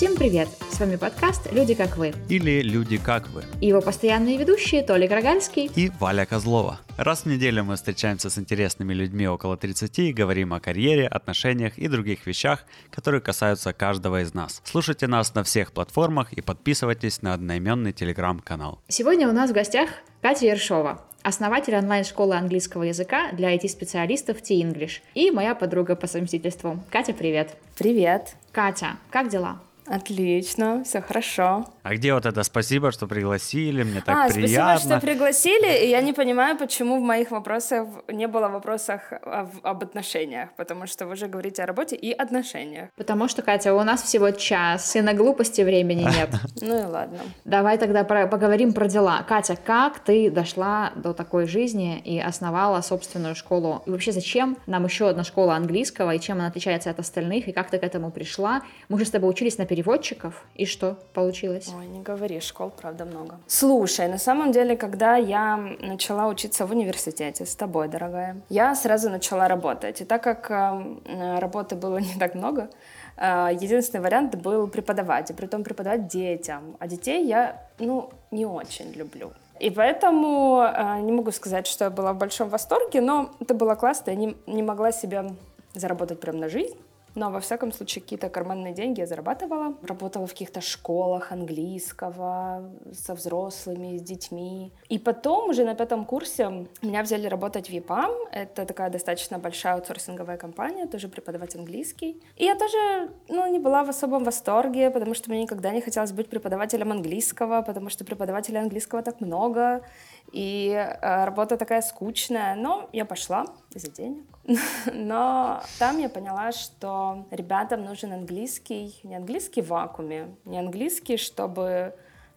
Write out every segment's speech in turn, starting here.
Всем привет! С вами подкаст «Люди как вы» Или «Люди как вы» и его постоянные ведущие Толик Рогальский и Валя Козлова. Раз в неделю мы встречаемся с интересными людьми около 30 и говорим о карьере, отношениях и других вещах, которые касаются каждого из нас. Слушайте нас на всех платформах и подписывайтесь на одноименный телеграм-канал. Сегодня у нас в гостях Катя Ершова, основатель онлайн-школы английского языка для IT-специалистов T-English и моя подруга по совместительству. Катя, привет! Привет! Катя, как дела? Отлично, все хорошо. А где вот это спасибо, что пригласили, мне так а, приятно. спасибо, что пригласили, и я не понимаю, почему в моих вопросах не было вопросов об, об отношениях, потому что вы же говорите о работе и отношениях. Потому что, Катя, у нас всего час, и на глупости времени нет. Ну и ладно. Давай тогда поговорим про дела. Катя, как ты дошла до такой жизни и основала собственную школу? И вообще, зачем нам еще одна школа английского, и чем она отличается от остальных, и как ты к этому пришла? Мы же с тобой учились на переводчиков, и что получилось? Ой, не говори, школ, правда, много. Слушай, на самом деле, когда я начала учиться в университете с тобой, дорогая, я сразу начала работать. И так как э, работы было не так много, э, единственный вариант был преподавать, и при том преподавать детям. А детей я, ну, не очень люблю. И поэтому э, не могу сказать, что я была в большом восторге, но это было классно, я не, не могла себе заработать прям на жизнь. Но, во всяком случае, какие-то карманные деньги я зарабатывала. Работала в каких-то школах английского, со взрослыми, с детьми. И потом, уже на пятом курсе, меня взяли работать в ЕПАМ. Это такая достаточно большая аутсорсинговая компания, тоже преподавать английский. И я тоже, ну, не была в особом восторге, потому что мне никогда не хотелось быть преподавателем английского, потому что преподавателей английского так много, и э, работа такая скучная. Но я пошла из-за денег. Но там я поняла, что ребятам нужен английский, не английский в вакууме, не английский, чтобы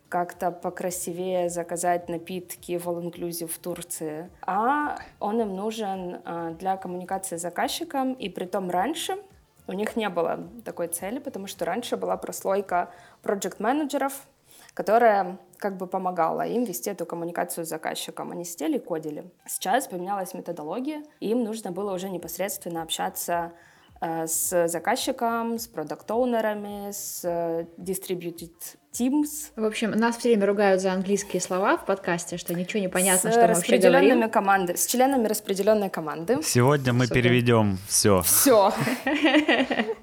как-то покрасивее заказать напитки в All Inclusive в Турции, а он им нужен а, для коммуникации с заказчиком, и при том раньше у них не было такой цели, потому что раньше была прослойка проект-менеджеров, которая как бы помогала им вести эту коммуникацию с заказчиком. Они сидели и кодили. Сейчас поменялась методология, и им нужно было уже непосредственно общаться э, с заказчиком, с продукт-оунерами, с э, distributed teams. В общем, нас все время ругают за английские слова в подкасте, что ничего не понятно, с что мы вообще говорим. команды, с членами распределенной команды. Сегодня мы Супер. переведем все. Все.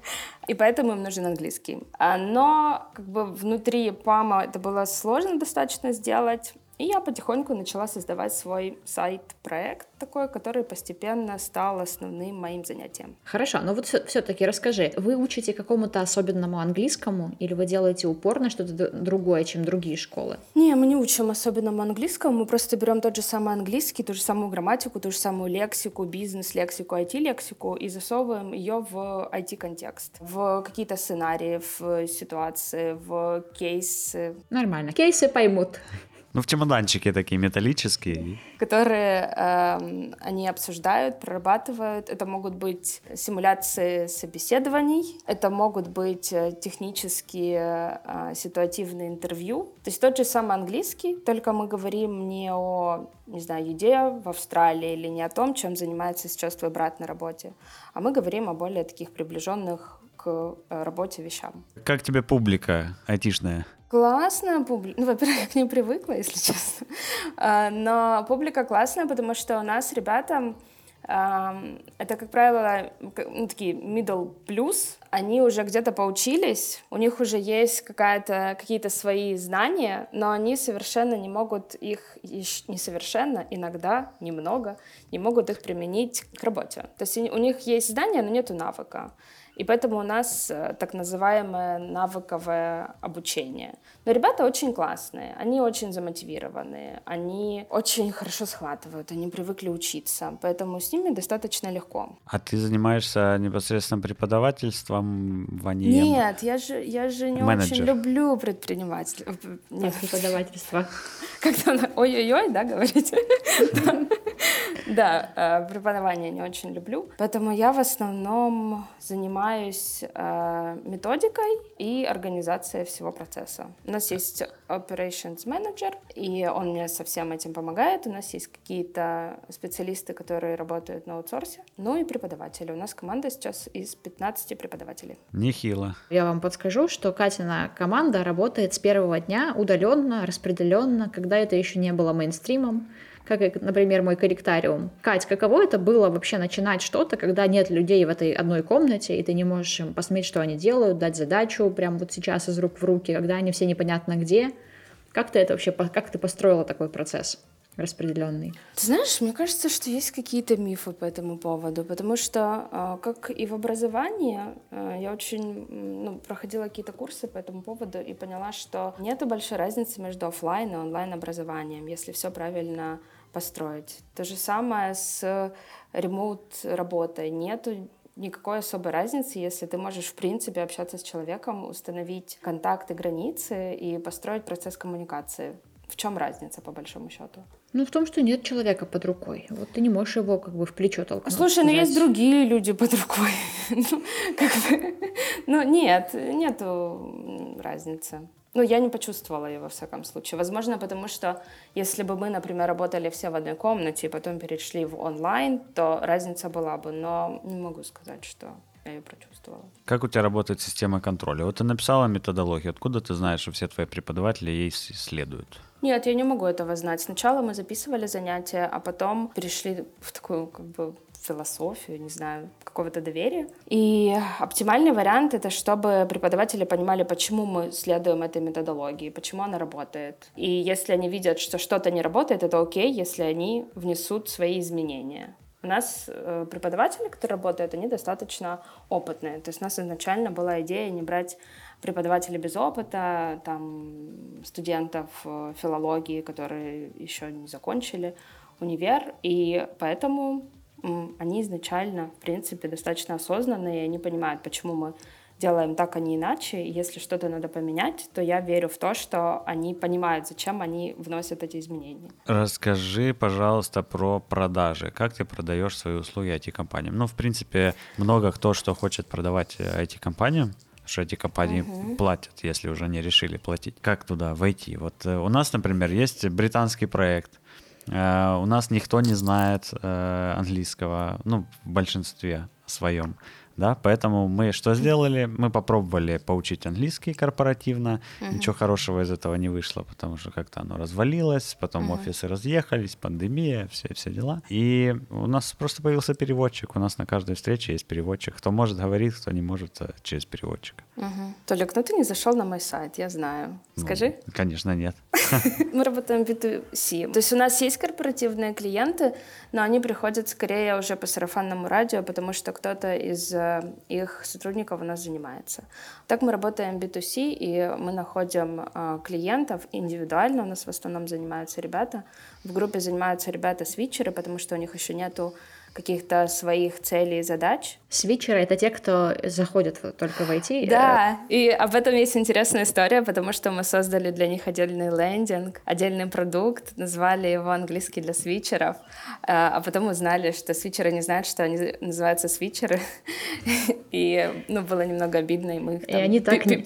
И поэтому им нужен английский. А, Но как бы внутри ПАМа это было сложно достаточно сделать. И я потихоньку начала создавать свой сайт-проект такой, который постепенно стал основным моим занятием. Хорошо, но вот все-таки расскажи, вы учите какому-то особенному английскому или вы делаете упор на что-то другое, чем другие школы? Не, мы не учим особенному английскому, мы просто берем тот же самый английский, ту же самую грамматику, ту же самую лексику, бизнес-лексику, IT-лексику и засовываем ее в IT-контекст, в какие-то сценарии, в ситуации, в кейсы. Нормально. Кейсы поймут. Ну, в чемоданчике такие металлические. Которые э, они обсуждают, прорабатывают. Это могут быть симуляции собеседований, это могут быть э, технические э, ситуативные интервью. То есть тот же самый английский, только мы говорим не о, не знаю, еде в Австралии или не о том, чем занимается сейчас твой брат на работе, а мы говорим о более таких приближенных к э, работе вещам. Как тебе публика айтишная? Классная публика. Ну, во-первых, я к ней привыкла, если честно. А, но публика классная, потому что у нас ребята, это, как правило, ну, такие middle plus, они уже где-то поучились, у них уже есть какая-то, какие-то свои знания, но они совершенно не могут их, несовершенно, иногда, немного, не могут их применить к работе. То есть у них есть знания, но нету навыка. И поэтому у нас э, так называемое навыковое обучение. Но ребята очень классные, они очень замотивированные, они очень хорошо схватывают, они привыкли учиться, поэтому с ними достаточно легко. А ты занимаешься непосредственно преподавательством в Нет, я же, я же не Менеджер. очень люблю предпринимательство. Нет, преподавательство. Как-то ой-ой-ой, да, говорите? Да, э, преподавание не очень люблю, поэтому я в основном занимаюсь э, методикой и организацией всего процесса. У нас есть operations manager, и он мне со всем этим помогает. У нас есть какие-то специалисты, которые работают на аутсорсе, ну и преподаватели. У нас команда сейчас из 15 преподавателей. Нехило. Я вам подскажу, что Катина команда работает с первого дня удаленно, распределенно, когда это еще не было мейнстримом как, например, мой корректариум. Кать, каково это было вообще начинать что-то, когда нет людей в этой одной комнате, и ты не можешь им посмотреть, что они делают, дать задачу прямо вот сейчас из рук в руки, когда они все непонятно где? Как ты это вообще, как ты построила такой процесс? Распределенный. Ты знаешь, мне кажется, что есть какие-то мифы по этому поводу, потому что, а, как и в образовании, а, я очень ну, проходила какие-то курсы по этому поводу и поняла, что нет большой разницы между офлайн и онлайн образованием, если все правильно построить. То же самое с ремоут работой. Нету никакой особой разницы, если ты можешь, в принципе, общаться с человеком, установить контакты, границы и построить процесс коммуникации. В чем разница, по большому счету? Ну, в том, что нет человека под рукой. Вот ты не можешь его как бы в плечо толкнуть. Слушай, ну есть другие люди под рукой. ну, как бы, ну, нет, нету разницы. Ну, я не почувствовала ее, во всяком случае. Возможно, потому что если бы мы, например, работали все в одной комнате и потом перешли в онлайн, то разница была бы. Но не могу сказать, что я ее прочувствовала. Как у тебя работает система контроля? Вот ты написала методологию. Откуда ты знаешь, что все твои преподаватели ей следуют? Нет, я не могу этого знать. Сначала мы записывали занятия, а потом перешли в такую как бы философию, не знаю, какого-то доверия. И оптимальный вариант — это чтобы преподаватели понимали, почему мы следуем этой методологии, почему она работает. И если они видят, что что-то не работает, это окей, если они внесут свои изменения. У нас э, преподаватели, которые работают, они достаточно опытные. То есть у нас изначально была идея не брать преподавателей без опыта, там, студентов э, филологии, которые еще не закончили универ, и поэтому они изначально, в принципе, достаточно осознанные, и они понимают, почему мы делаем так, а не иначе. И если что-то надо поменять, то я верю в то, что они понимают, зачем они вносят эти изменения. Расскажи, пожалуйста, про продажи. Как ты продаешь свои услуги IT-компаниям? Ну, в принципе, много кто что хочет продавать IT-компаниям, что эти компании uh-huh. платят, если уже не решили платить. Как туда войти? Вот э, у нас, например, есть британский проект, Э, у нас никто не знает э, английского, ну, в большинстве своем да, поэтому мы что сделали? Мы попробовали поучить английский корпоративно, uh-huh. ничего хорошего из этого не вышло, потому что как-то оно развалилось, потом uh-huh. офисы разъехались, пандемия, все, все дела. И у нас просто появился переводчик, у нас на каждой встрече есть переводчик, кто может говорить, кто не может э, через переводчика. Uh-huh. Толик, ну ты не зашел на мой сайт, я знаю. Ну, Скажи. Ну, конечно, нет. Мы работаем в B2C. То есть у нас есть корпоративные клиенты, но они приходят скорее уже по сарафанному радио, потому что кто-то из э, их сотрудников у нас занимается. Так мы работаем B2C, и мы находим э, клиентов индивидуально, у нас в основном занимаются ребята. В группе занимаются ребята-свитчеры, потому что у них еще нету каких-то своих целей и задач. Свитчеры — это те, кто заходят только в IT? Да, и об этом есть интересная история, потому что мы создали для них отдельный лендинг, отдельный продукт, назвали его английский для свитчеров, а, а потом узнали, что свитчеры не знают, что они называются свитчеры, и ну, было немного обидно, и мы их там и они так не,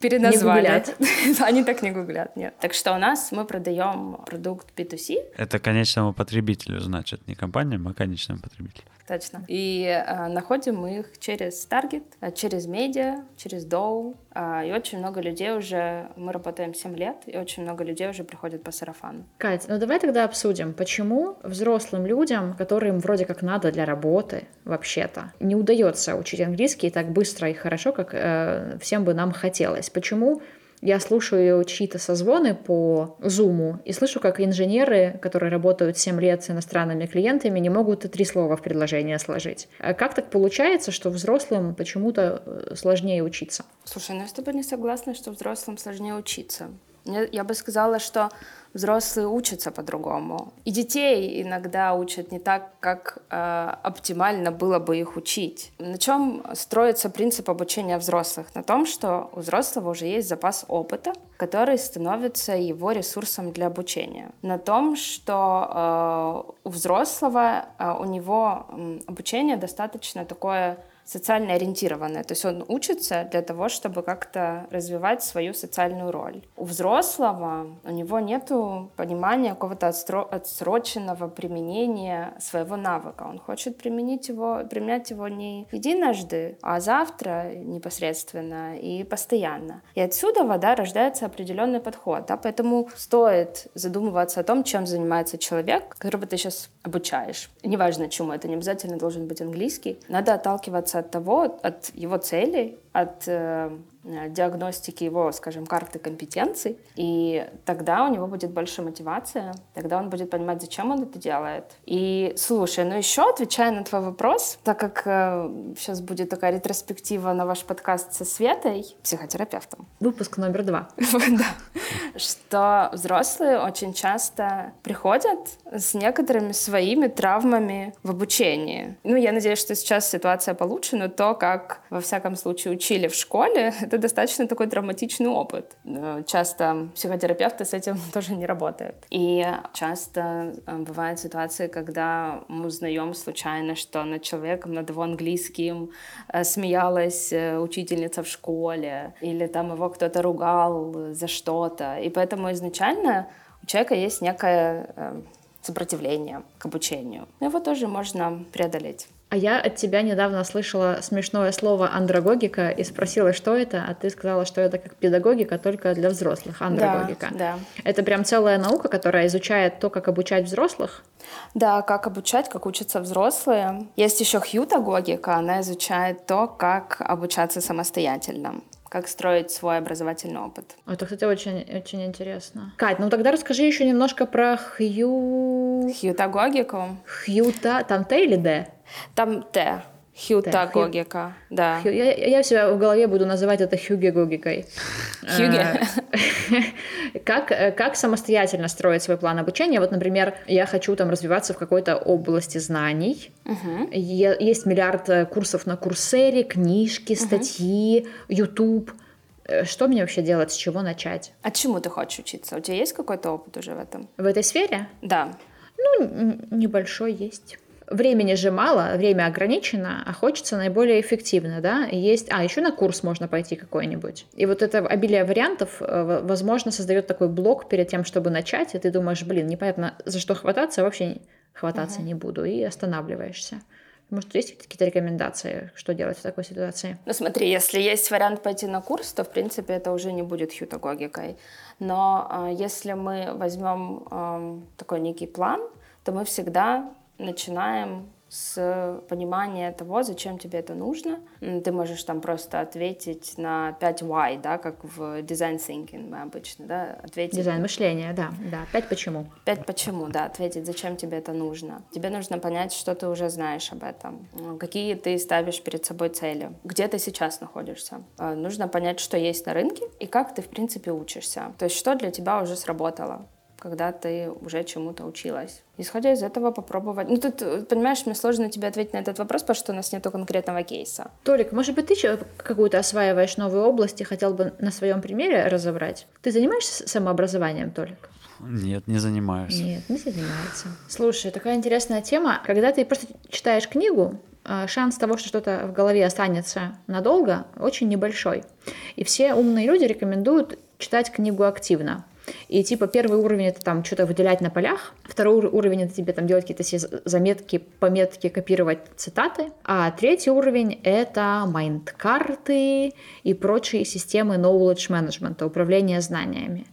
переназвали. они так не гуглят, нет. Так что у нас мы продаем продукт B2C. Это конечному потребителю, значит, не компаниям, а конечному потребителю. Точно. И э, находим мы их через Target, э, через медиа, через Dow. Э, и очень много людей уже, мы работаем 7 лет, и очень много людей уже приходят по сарафану. Кать, ну давай тогда обсудим, почему взрослым людям, которым вроде как надо для работы вообще-то, не удается учить английский так быстро и хорошо, как э, всем бы нам хотелось. Почему я слушаю чьи-то созвоны по Zoom и слышу, как инженеры, которые работают 7 лет с иностранными клиентами, не могут три слова в предложение сложить. А как так получается, что взрослым почему-то э, сложнее учиться? Слушай, ну я с тобой не согласна, что взрослым сложнее учиться. Я бы сказала, что взрослые учатся по-другому. И детей иногда учат не так, как э, оптимально было бы их учить. На чем строится принцип обучения взрослых? На том, что у взрослого уже есть запас опыта, который становится его ресурсом для обучения. На том, что э, у взрослого э, у него э, обучение достаточно такое социально ориентированное. То есть он учится для того, чтобы как-то развивать свою социальную роль. У взрослого у него нет понимания какого-то отсроченного применения своего навыка. Он хочет применить его, применять его не единожды, а завтра непосредственно и постоянно. И отсюда вода рождается определенный подход. Да? Поэтому стоит задумываться о том, чем занимается человек, которого ты сейчас обучаешь. Неважно чему, это не обязательно должен быть английский. Надо отталкиваться отталкиваться от того, от его целей, от э, диагностики его, скажем, карты компетенций, и тогда у него будет больше мотивация, тогда он будет понимать, зачем он это делает. И слушай, ну еще отвечая на твой вопрос, так как э, сейчас будет такая ретроспектива на ваш подкаст со Светой, психотерапевтом. Выпуск номер два. Что взрослые очень часто приходят с некоторыми своими травмами в обучении. Ну, я надеюсь, что сейчас ситуация получше, но то, как, во всяком случае, учили в школе, это достаточно такой травматичный опыт. Э, часто психотерапевты с этим тоже не работают. И часто э, бывают ситуации, когда мы узнаем случайно, что над человеком, над его английским э, смеялась учительница в школе, или там его кто-то ругал за что-то. И поэтому изначально у человека есть некое сопротивление к обучению. Его тоже можно преодолеть. А я от тебя недавно слышала смешное слово андрогогика и спросила, что это, а ты сказала, что это как педагогика, только для взрослых. Андрогогика. Да, да. Это прям целая наука, которая изучает то, как обучать взрослых? Да, как обучать, как учатся взрослые. Есть еще хьютагогика, она изучает то, как обучаться самостоятельно как строить свой образовательный опыт. Это, кстати, очень, очень интересно. Кать, ну тогда расскажи еще немножко про хью... Хьютагогику. Хьюта, там Т или Д? Там Т. Хьютагогика, Хью... да. Хью... Я, я себя в голове буду называть это хюгегогикой. Хюге. А, как, как самостоятельно строить свой план обучения? Вот, например, я хочу там развиваться в какой-то области знаний. Угу. Есть миллиард э, курсов на Курсере, книжки, статьи, YouTube. Э, что мне вообще делать, с чего начать? А чему ты хочешь учиться? У тебя есть какой-то опыт уже в этом? В этой сфере? Да. Ну, небольшой есть. Времени же мало, время ограничено, а хочется наиболее эффективно, да, есть, а, еще на курс можно пойти какой-нибудь. И вот это обилие вариантов, э, возможно, создает такой блок перед тем, чтобы начать, и ты думаешь, блин, непонятно, за что хвататься, а вообще хвататься угу. не буду, и останавливаешься. Может, есть какие-то рекомендации, что делать в такой ситуации? Ну, смотри, если есть вариант пойти на курс, то, в принципе, это уже не будет хьютагогикой. Но э, если мы возьмем э, такой некий план, то мы всегда начинаем с понимания того, зачем тебе это нужно. Ты можешь там просто ответить на 5 why, да, как в design thinking мы обычно, да, ответить. Дизайн мышления, да, да, 5 почему. 5 почему, да, ответить, зачем тебе это нужно. Тебе нужно понять, что ты уже знаешь об этом, какие ты ставишь перед собой цели, где ты сейчас находишься. А, нужно понять, что есть на рынке и как ты, в принципе, учишься. То есть, что для тебя уже сработало когда ты уже чему-то училась. Исходя из этого попробовать... Ну, тут, понимаешь, мне сложно тебе ответить на этот вопрос, потому что у нас нет конкретного кейса. Толик, может быть, ты какую-то осваиваешь новую область и хотел бы на своем примере разобрать? Ты занимаешься самообразованием, Толик? Нет, не занимаюсь. Нет, не занимается. Слушай, такая интересная тема. Когда ты просто читаешь книгу, а, шанс того, что что-то в голове останется надолго, очень небольшой. И все умные люди рекомендуют читать книгу активно. И типа первый уровень это там что-то выделять на полях, второй уровень это тебе там делать какие-то заметки, пометки, копировать цитаты, а третий уровень это майнд-карты и прочие системы knowledge management, управления знаниями.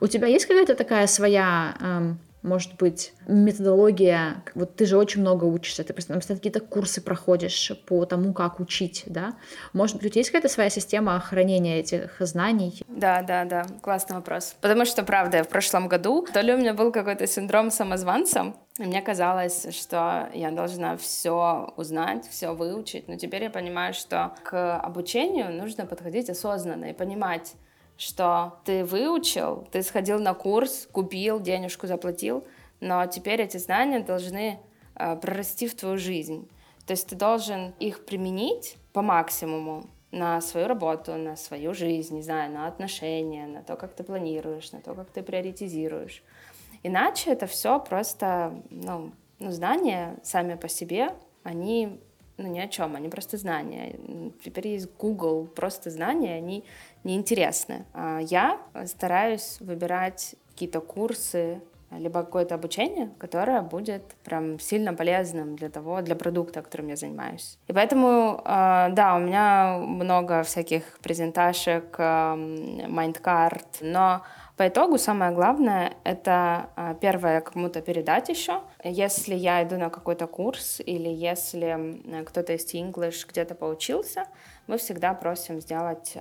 У тебя есть какая-то такая своя эм, может быть, методология, вот ты же очень много учишься, ты постоянно какие-то курсы проходишь по тому, как учить, да? Может быть, у тебя есть какая-то своя система хранения этих знаний? Да, да, да, классный вопрос. Потому что, правда, в прошлом году то ли у меня был какой-то синдром самозванца, и мне казалось, что я должна все узнать, все выучить, но теперь я понимаю, что к обучению нужно подходить осознанно и понимать, что ты выучил, ты сходил на курс, купил, денежку заплатил, но теперь эти знания должны э, прорасти в твою жизнь. То есть ты должен их применить по максимуму на свою работу, на свою жизнь, не знаю, на отношения, на то, как ты планируешь, на то, как ты приоритизируешь. Иначе это все просто, ну, ну, знания сами по себе, они ну, ни о чем, они просто знания. Теперь есть Google, просто знания, они неинтересны. А я стараюсь выбирать какие-то курсы, либо какое-то обучение, которое будет прям сильно полезным для того, для продукта, которым я занимаюсь. И поэтому, а, да, у меня много всяких презентажек, майндкарт, но по итогу самое главное — это а, первое кому-то передать еще. Если я иду на какой-то курс или если кто-то из English где-то поучился, мы всегда просим сделать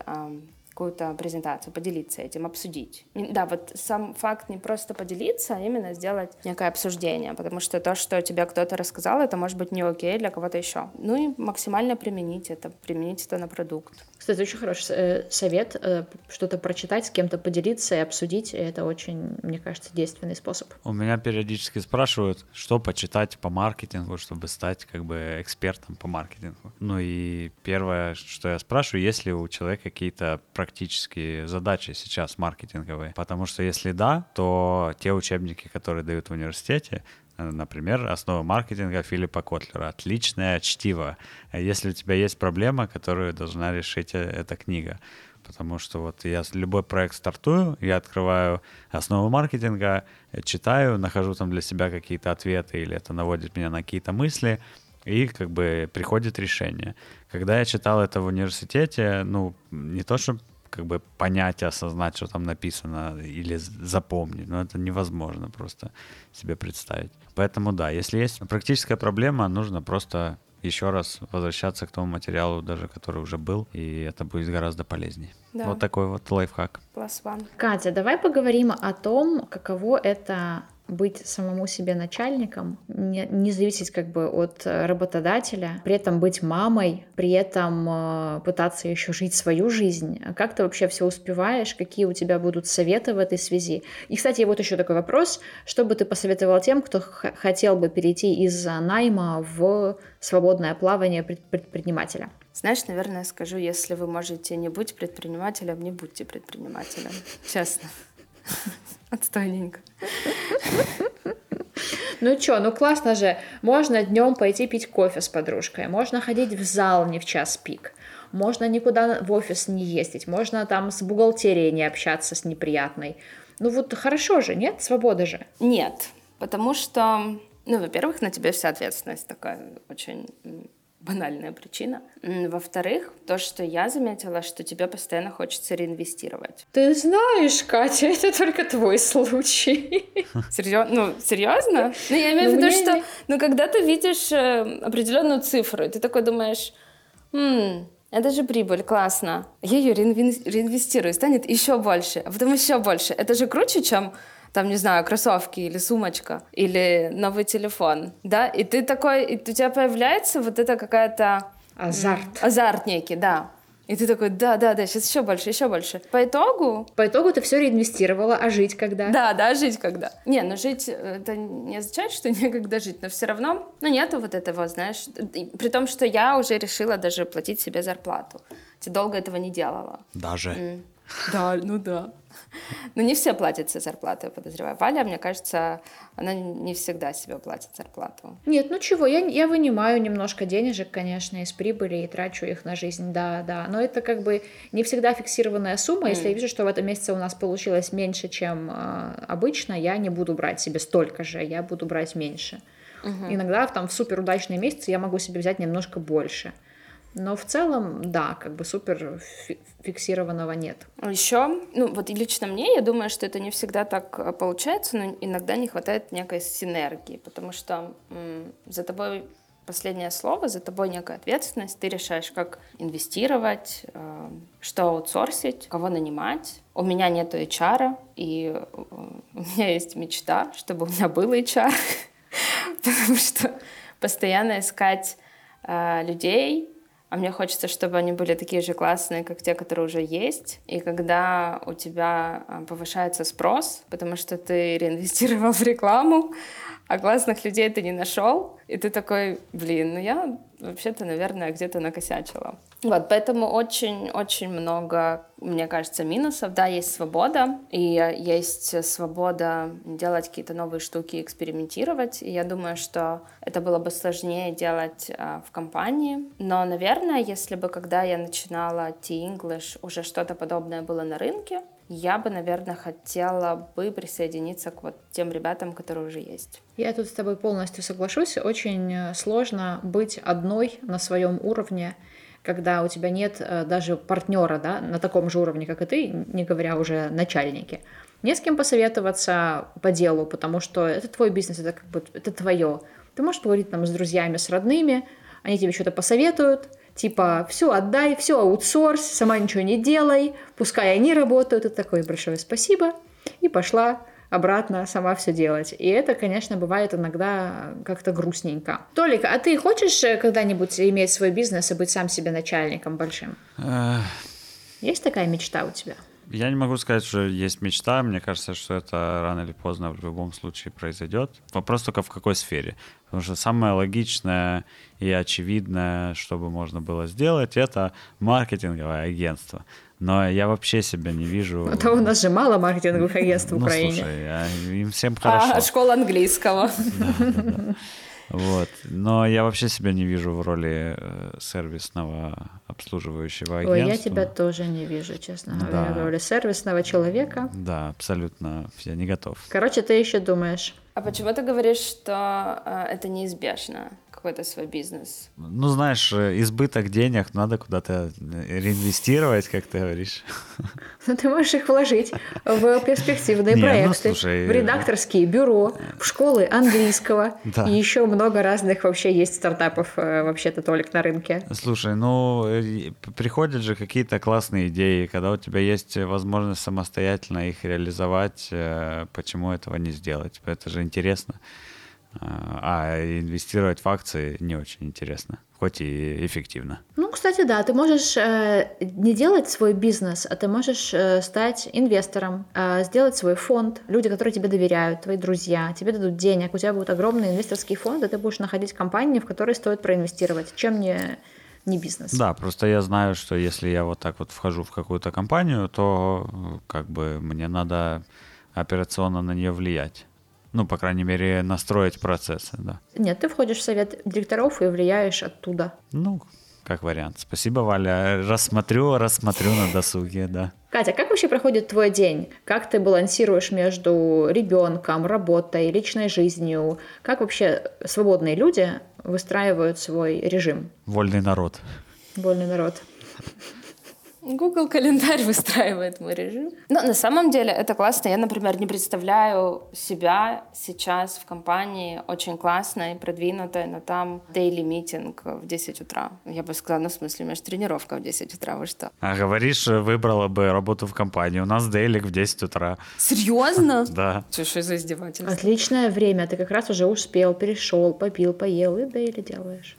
какую-то презентацию, поделиться этим, обсудить. Да, вот сам факт не просто поделиться, а именно сделать некое обсуждение, потому что то, что тебе кто-то рассказал, это может быть не окей для кого-то еще. Ну и максимально применить это, применить это на продукт. Кстати, очень хороший э, совет, э, что-то прочитать, с кем-то поделиться и обсудить, и это очень, мне кажется, действенный способ. У меня периодически спрашивают, что почитать по маркетингу, чтобы стать как бы экспертом по маркетингу. Ну и первое, что я спрашиваю, есть ли у человека какие-то практические задачи сейчас маркетинговые. Потому что если да, то те учебники, которые дают в университете, Например, основа маркетинга Филиппа Котлера. Отличное чтиво. Если у тебя есть проблема, которую должна решить э, эта книга. Потому что вот я любой проект стартую, я открываю основу маркетинга, э, читаю, нахожу там для себя какие-то ответы или это наводит меня на какие-то мысли, и как бы приходит решение. Когда я читал это в университете, ну, не то, что как бы понять, осознать, что там написано или запомнить. Но это невозможно просто себе представить. Поэтому да, если есть практическая проблема, нужно просто еще раз возвращаться к тому материалу, даже который уже был, и это будет гораздо полезнее. Да. Вот такой вот лайфхак. Plus one. Катя, давай поговорим о том, каково это быть самому себе начальником, не, не зависеть как бы от э, работодателя, при этом быть мамой, при этом э, пытаться еще жить свою жизнь. Как ты вообще все успеваешь? Какие у тебя будут советы в этой связи? И, кстати, вот еще такой вопрос. Что бы ты посоветовал тем, кто хотел бы перейти из найма в свободное плавание предпринимателя? Знаешь, наверное, скажу, если вы можете не быть предпринимателем, не будьте предпринимателем. Честно. Отстойненько. Ну чё, ну классно же. Можно днем пойти пить кофе с подружкой, можно ходить в зал не в час пик, можно никуда в офис не ездить, можно там с бухгалтерией не общаться с неприятной. Ну вот хорошо же, нет? Свобода же. Нет, потому что, ну, во-первых, на тебе вся ответственность такая очень банальная причина. Во-вторых, то, что я заметила, что тебе постоянно хочется реинвестировать. Ты знаешь, Катя, это только твой случай. Серьезно? Ну, серьезно? Ну, я имею в виду, что, ну, когда ты видишь э, определенную цифру, ты такой думаешь, хм, это же прибыль, классно. Я ее реинвестирую, станет еще больше, а потом еще больше. Это же круче, чем там, не знаю, кроссовки или сумочка, или новый телефон, да, и ты такой, и у тебя появляется вот это какая-то... Азарт. Азарт некий, да. И ты такой, да, да, да, сейчас еще больше, еще больше. По итогу... По итогу ты все реинвестировала, а жить когда? Да, да, жить когда. Не, ну жить, э, это не означает, что некогда жить, но все равно, ну нету вот этого, знаешь, при том, что я уже решила даже платить себе зарплату. Ты долго этого не делала. Даже? Mm. Да, ну да. Но не все платят себе зарплату, я подозреваю. Валя, мне кажется, она не всегда себе платит зарплату. Нет, ну чего, я, я вынимаю немножко денежек, конечно, из прибыли и трачу их на жизнь, да, да. Но это как бы не всегда фиксированная сумма. Mm. Если я вижу, что в этом месяце у нас получилось меньше, чем э, обычно, я не буду брать себе столько же, я буду брать меньше. Угу. Иногда там в суперудачные месяцы я могу себе взять немножко больше. Но в целом, да, как бы супер фиксированного нет. Еще, ну вот лично мне, я думаю, что это не всегда так э, получается, но иногда не хватает некой синергии, потому что м- за тобой последнее слово, за тобой некая ответственность, ты решаешь, как инвестировать, э, что аутсорсить, кого нанимать. У меня нет HR, и э, у меня есть мечта, чтобы у меня был HR, потому что постоянно искать э, людей, а мне хочется, чтобы они были такие же классные, как те, которые уже есть. И когда у тебя а, повышается спрос, потому что ты реинвестировал в рекламу, а классных людей ты не нашел, и ты такой, блин, ну я вообще-то, наверное, где-то накосячила. Вот, поэтому очень-очень много, мне кажется, минусов. Да, есть свобода, и есть свобода делать какие-то новые штуки, экспериментировать. И я думаю, что это было бы сложнее делать а, в компании. Но, наверное, если бы, когда я начинала T-English, уже что-то подобное было на рынке, я бы, наверное, хотела бы присоединиться к вот тем ребятам, которые уже есть. Я тут с тобой полностью соглашусь. Очень э, сложно быть одной на своем уровне, когда у тебя нет э, даже партнера да, на таком же уровне, как и ты, не говоря уже начальнике. Не с кем посоветоваться по делу, потому что это твой бизнес, это как бы это твое. Ты можешь поговорить там с друзьями, с родными, они тебе что-то посоветуют, типа, все, отдай, все, аутсорс, сама ничего не делай, пускай они работают, это такое большое спасибо, и пошла обратно сама все делать. И это, конечно, бывает иногда как-то грустненько. Толик, а ты хочешь э, когда-нибудь иметь свой бизнес и быть сам себе начальником большим? Есть такая мечта у тебя? Я не могу сказать, что есть мечта. Мне кажется, что это рано или поздно в любом случае произойдет. Вопрос только в какой сфере. Потому что самое логичное и очевидное, чтобы можно было сделать, это маркетинговое агентство. Но я вообще себя не вижу... А то у нас же мало маркетинговых агентств в ну, Украине. Слушай, а им всем хорошо. А школа английского. Да, да, да. Вот. Но я вообще себя не вижу в роли э, сервисного обслуживающего агентства. Ой, я тебя тоже не вижу, честно да. говоря, в роли сервисного человека. Да, абсолютно. Я не готов. Короче, ты еще думаешь. А почему ты говоришь, что э, это неизбежно? Какой-то свой бизнес? Ну, знаешь, э, избыток денег надо куда-то э, реинвестировать, как ты говоришь. Ну, ты можешь их вложить в перспективные Не, ну, проекты, ну, слушай, в редакторские бюро, в школы английского. Да. И еще много разных вообще есть стартапов э, вообще-то только на рынке. Слушай, ну, приходят же какие-то классные идеи, когда у тебя есть возможность самостоятельно их реализовать, почему этого не сделать? Это же интересно. А инвестировать в акции не очень интересно, хоть и эффективно. Ну, кстати, да, ты можешь э, не делать свой бизнес, а ты можешь э, стать инвестором, э, сделать свой фонд. Люди, которые тебе доверяют, твои друзья, тебе дадут денег, у тебя будет огромный инвесторский фонд, и ты будешь находить компании, в которые стоит проинвестировать. Чем не не бизнес. Да, просто я знаю, что если я вот так вот вхожу в какую-то компанию, то как бы мне надо операционно на нее влиять. Ну, по крайней мере, настроить процессы, да. Нет, ты входишь в совет директоров и влияешь оттуда. Ну, как вариант. Спасибо, Валя. Рассмотрю, рассмотрю на досуге, да. Катя, как вообще проходит твой день? Как ты балансируешь между ребенком, работой, личной жизнью? Как вообще свободные люди выстраивают свой режим? Вольный народ. Вольный народ. Google календарь выстраивает мой режим. Но на самом деле это классно. Я, например, не представляю себя сейчас в компании очень классной, продвинутой, но там daily meeting в 10 утра. Я бы сказала, ну, в смысле, между тренировка в 10 утра, вы что? А говоришь, выбрала бы работу в компании. У нас дейлик в 10 утра. Серьезно? Да. Что за издевательство? Отличное время. Ты как раз уже успел, перешел, попил, поел и дейли делаешь.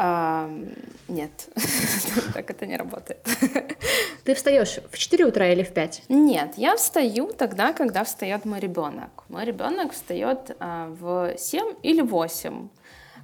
Нет, так это не работает. Ты встаешь в 4 утра или в 5? Нет, я встаю тогда, когда встает мой ребенок. Мой ребенок встает а, в 7 или 8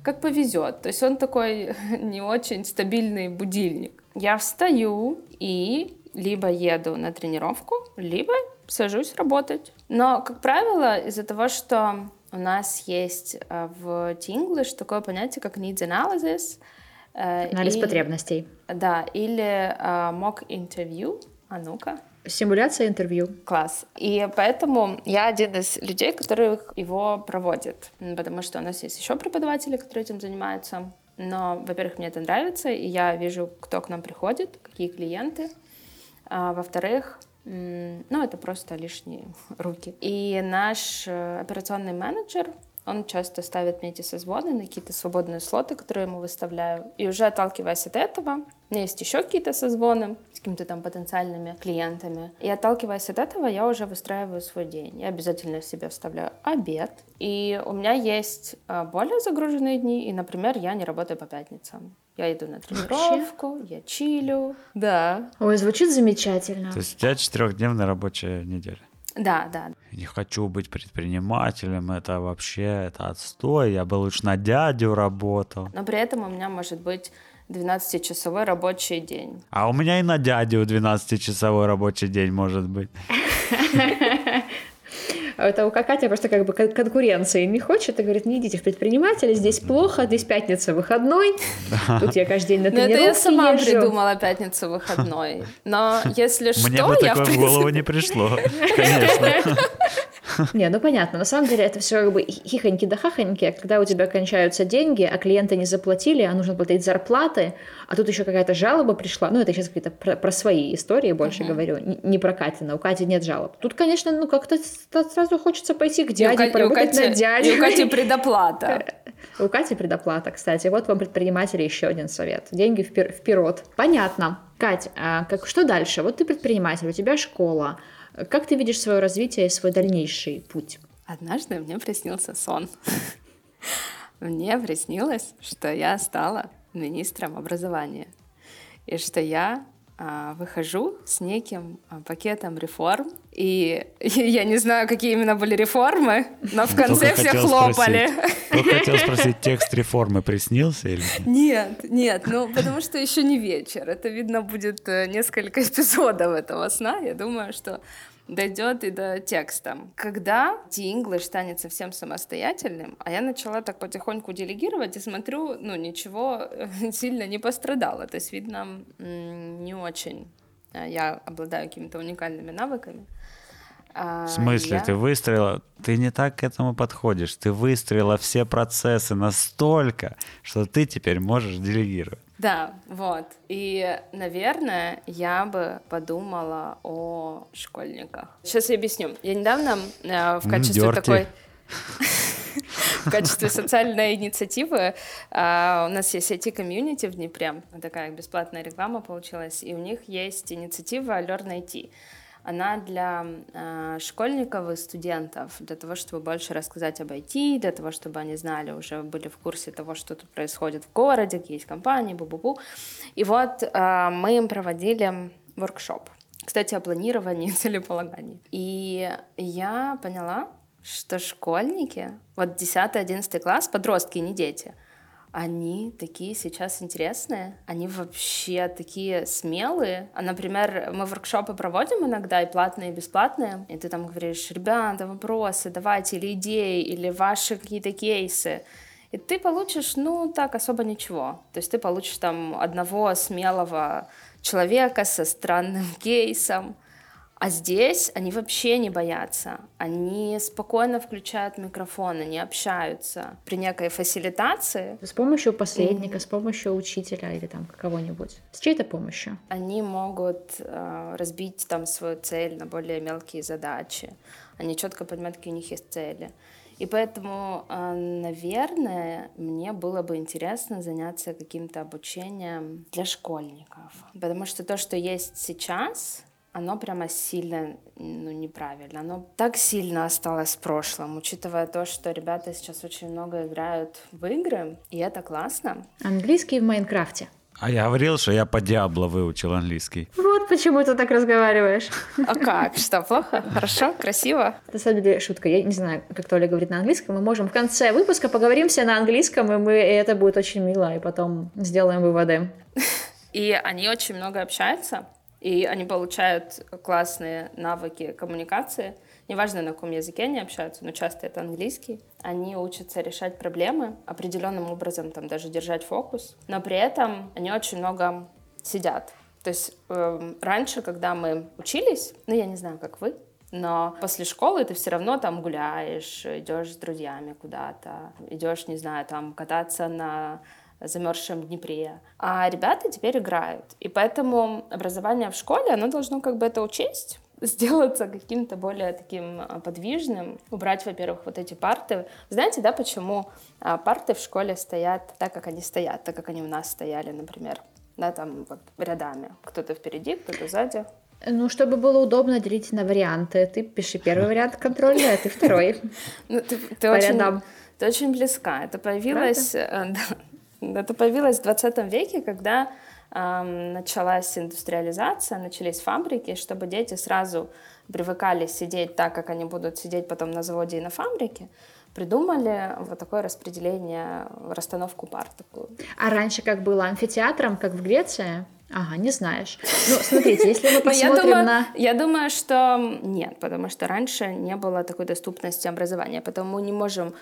как повезет. То есть он такой не очень стабильный будильник. Я встаю и либо еду на тренировку, либо сажусь работать. Но, как правило, из-за того, что у нас есть а, в T-English такое понятие, как needs analysis — Анализ и, потребностей. Да, или э, mock интервью. А ну-ка. Симуляция интервью. Класс. И поэтому я один из людей, которых его проводит. Потому что у нас есть еще преподаватели, которые этим занимаются. Но, во-первых, мне это нравится, и я вижу, кто к нам приходит, какие клиенты. А, во-вторых, ну, это просто лишние руки. И наш э, операционный менеджер, он часто ставит мне эти созвоны на какие-то свободные слоты, которые я ему выставляю. И уже отталкиваясь от этого, у меня есть еще какие-то созвоны с какими-то там потенциальными клиентами. И отталкиваясь от этого, я уже выстраиваю свой день. Я обязательно себе вставляю обед. И у меня есть а, более загруженные дни, и, например, я не работаю по пятницам. Я иду на тренировку, Вообще? я чилю, да. Ой, звучит замечательно. То есть у тебя четырехдневная рабочая неделя? Да, да. Не хочу быть предпринимателем, это вообще, это отстой, я бы лучше на дядю работал. Но при этом у меня может быть 12-часовой рабочий день. А у меня и на дядю 12-часовой рабочий день может быть. Это у Катя просто как бы конкуренции не хочет и говорит, не идите в предприниматели, здесь плохо, здесь пятница выходной, тут я каждый день на тренировке ну, Это я сама придумала пятницу выходной, но если что, Мне бы такое в голову не пришло, конечно. Не, ну понятно. На самом деле это все как бы хихоньки да хахоньки. А когда у тебя кончаются деньги, а клиенты не заплатили, а нужно платить зарплаты, а тут еще какая-то жалоба пришла. Ну, это сейчас какие-то про, про свои истории больше uh-huh. говорю, не, про Катина. У Кати нет жалоб. Тут, конечно, ну как-то сразу хочется пойти к дяде, и поработать Кати, на дяде. И у Кати предоплата. У Кати предоплата, кстати. Вот вам предприниматели еще один совет. Деньги вперед. Понятно. Кать, а как, что дальше? Вот ты предприниматель, у тебя школа. Как ты видишь свое развитие и свой дальнейший путь? Однажды мне приснился сон. Мне приснилось, что я стала министром образования и что я а, выхожу с неким а, пакетом реформ, и я не знаю, какие именно были реформы, но в конце все хлопали. Спросить, хотел спросить, текст реформы приснился или нет? Нет, ну потому что еще не вечер. Это, видно, будет э, несколько эпизодов этого сна. Я думаю, что дойдет и до текста. Когда D-English станет совсем самостоятельным, а я начала так потихоньку делегировать и смотрю, ну, ничего э, сильно не пострадало. То есть, видно, не очень э, я обладаю какими-то уникальными навыками. А, В смысле, я... ты выстроила, ты не так к этому подходишь, ты выстроила все процессы настолько, что ты теперь можешь делегировать. Да, вот. И, наверное, я бы подумала о школьниках. Сейчас я объясню. Я недавно э, в качестве Дёрти. такой в качестве социальной инициативы э, у нас есть IT-комьюнити в Днепре, такая бесплатная реклама получилась, и у них есть инициатива Learn IT она для э, школьников и студентов, для того, чтобы больше рассказать об IT, для того, чтобы они знали, уже были в курсе того, что тут происходит в городе, какие есть компании, бу-бу-бу. И вот э, мы им проводили воркшоп, кстати, о планировании целеполагании. И я поняла, что школьники, вот 10-11 класс, подростки, не дети — они такие сейчас интересные, они вообще такие смелые. А, например, мы воркшопы проводим иногда, и платные, и бесплатные, и ты там говоришь, ребята, вопросы давайте, или идеи, или ваши какие-то кейсы. И ты получишь, ну, так, особо ничего. То есть ты получишь там одного смелого человека со странным кейсом, а здесь они вообще не боятся. Они спокойно включают микрофон, они общаются при некой фасилитации. С помощью посредника, mm-hmm. с помощью учителя или там кого-нибудь. С чьей-то помощью. Они могут э, разбить там свою цель на более мелкие задачи. Они четко понимают, какие у них есть цели. И поэтому, э, наверное, мне было бы интересно заняться каким-то обучением для школьников. Потому что то, что есть сейчас, оно прямо сильно ну, неправильно. Оно так сильно осталось в прошлом, учитывая то, что ребята сейчас очень много играют в игры, и это классно. Английский в Майнкрафте. А я говорил, что я по Диабло выучил английский. Вот почему ты так разговариваешь. А как? Что, плохо? Хорошо? Красиво? На самом деле шутка. Я не знаю, как Толя говорит на английском. Мы можем в конце выпуска поговорим все на английском, и, мы, и это будет очень мило, и потом сделаем выводы. И они очень много общаются и они получают классные навыки коммуникации. Неважно, на каком языке они общаются, но часто это английский. Они учатся решать проблемы определенным образом, там даже держать фокус, но при этом они очень много сидят. То есть э, раньше, когда мы учились, ну я не знаю, как вы, но после школы ты все равно там гуляешь, идешь с друзьями куда-то, идешь, не знаю, там кататься на замерзшем Днепре. А ребята теперь играют. И поэтому образование в школе, оно должно как бы это учесть, сделаться каким-то более таким а, подвижным, убрать, во-первых, вот эти парты. Знаете, да, почему а, парты в школе стоят так, как они стоят, так, как они у нас стояли, например, да, там вот рядами. Кто-то впереди, кто-то сзади. Ну, чтобы было удобно делить на варианты. Ты пиши первый вариант контроля, а ты второй. Ну, ты, ты, очень, ты очень близка. Это. Правда? Э, Это появилось в 20 веке, когда э, началась индустриализация, начались фабрики, чтобы дети сразу привыкали сидеть так, как они будут сидеть потом на заводе и на фабрике, придумали вот такое распределение, расстановку пар такую. А раньше как было амфитеатром, как в Греции? Ага, не знаешь. Ну, смотрите, если мы посмотрим я думаю, на... Я думаю, что нет, потому что раньше не было такой доступности образования, поэтому мы не можем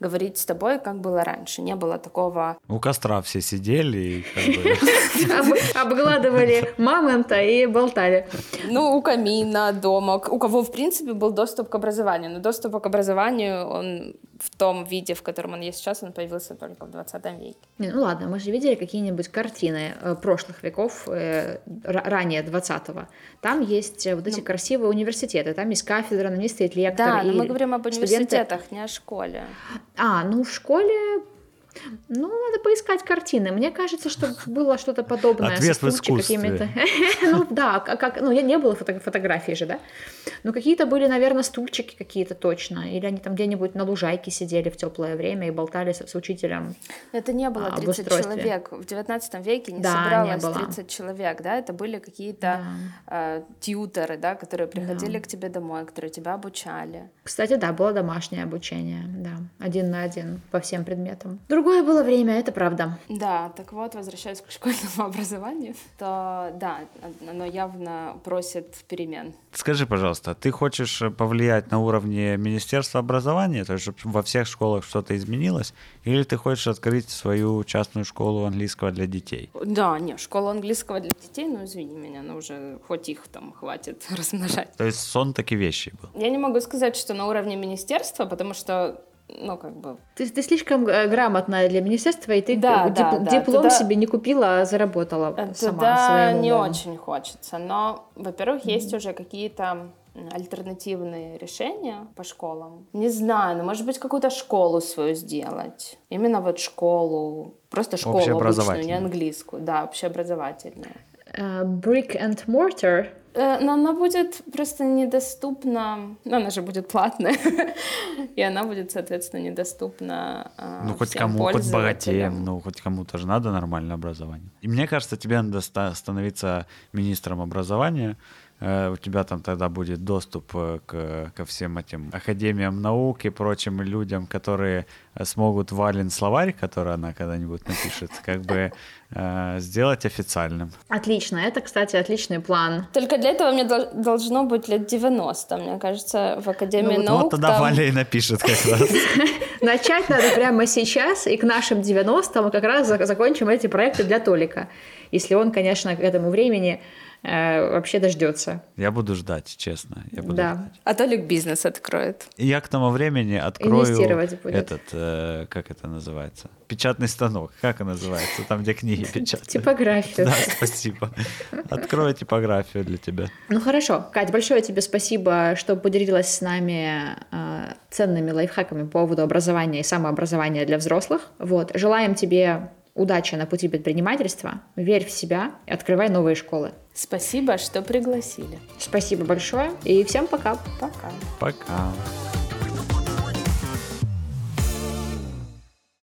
говорить с тобой, как было раньше. Не было такого... У костра все сидели и как бы... Обгладывали мамонта и болтали. Ну, у камина, дома, у кого, в принципе, был доступ к образованию. Но доступ к образованию, он в том виде, в котором он есть сейчас, он появился только в 20 веке. Не, ну ладно, мы же видели какие-нибудь картины э, прошлых веков, э, ранее 20-го. Там есть э, вот эти ну, красивые университеты, там есть кафедра, на ней стоит лектор. Да, но мы говорим об университетах, студенты... не о школе. А, ну в школе ну, надо поискать картины. Мне кажется, что было что-то подобное. Ответ в искусстве. ну, да, как, ну, не было фото фотографий же, да? Ну, какие-то были, наверное, стульчики какие-то точно. Или они там где-нибудь на лужайке сидели в теплое время и болтали с, учителем Это не было 30 человек. В 19 веке не собиралось не 30 человек, да? Это были какие-то э, тьютеры, да, которые приходили к тебе домой, которые тебя обучали. Кстати, да, было домашнее обучение, да. Один на один по всем предметам. Другое было время, это правда. Да, так вот, возвращаясь к школьному образованию, то да, оно явно просит перемен. Скажи, пожалуйста, ты хочешь повлиять на уровне Министерства образования, то есть чтобы во всех школах что-то изменилось, или ты хочешь открыть свою частную школу английского для детей? Да, не, школу английского для детей, ну извини меня, но уже хоть их там хватит размножать. То есть сон таки вещи был? Я не могу сказать, что на уровне министерства, потому что ну, как бы... Ты, ты слишком э, грамотная для министерства, и ты да, дип, да, да. диплом Туда... себе не купила, а заработала Туда сама своим не очень хочется, но, во-первых, mm-hmm. есть уже какие-то альтернативные решения по школам. Не знаю, ну, может быть, какую-то школу свою сделать. Именно вот школу, просто школу обычную, не английскую, да, общеобразовательную. Uh, brick and mortar Э, но она будет просто недоступна, ну, она же будет платная, и она будет, соответственно, недоступна а, Ну, хоть кому, хоть богатеем, ну, хоть кому-то же надо нормальное образование. И мне кажется, тебе надо становиться министром образования, Э, у тебя там тогда будет доступ э, к, ко всем этим академиям наук и прочим людям, которые э, смогут Вален словарь, который она когда-нибудь напишет, как бы э, сделать официальным. Отлично, это, кстати, отличный план. Только для этого мне должно быть лет 90, мне кажется, в Академии ну, наук. Вот тогда там... Валя и напишет как раз. Начать надо прямо сейчас, и к нашим 90-м мы как раз закончим эти проекты для Толика. Если он, конечно, к этому времени э, вообще дождется. Я буду ждать, честно. Я буду да. ждать. А Толик бизнес откроет. И я к тому времени открою этот, э, как это называется? Печатный станок. Как он называется? Там, где книги печатают. Типографию. Да, спасибо. Открою типографию для тебя. Ну хорошо. Кать, большое тебе спасибо, что поделилась с нами э, ценными лайфхаками по поводу образования и самообразования для взрослых. Вот. Желаем тебе удачи на пути предпринимательства, верь в себя и открывай новые школы. Спасибо, что пригласили. Спасибо большое и всем пока. Пока. Пока.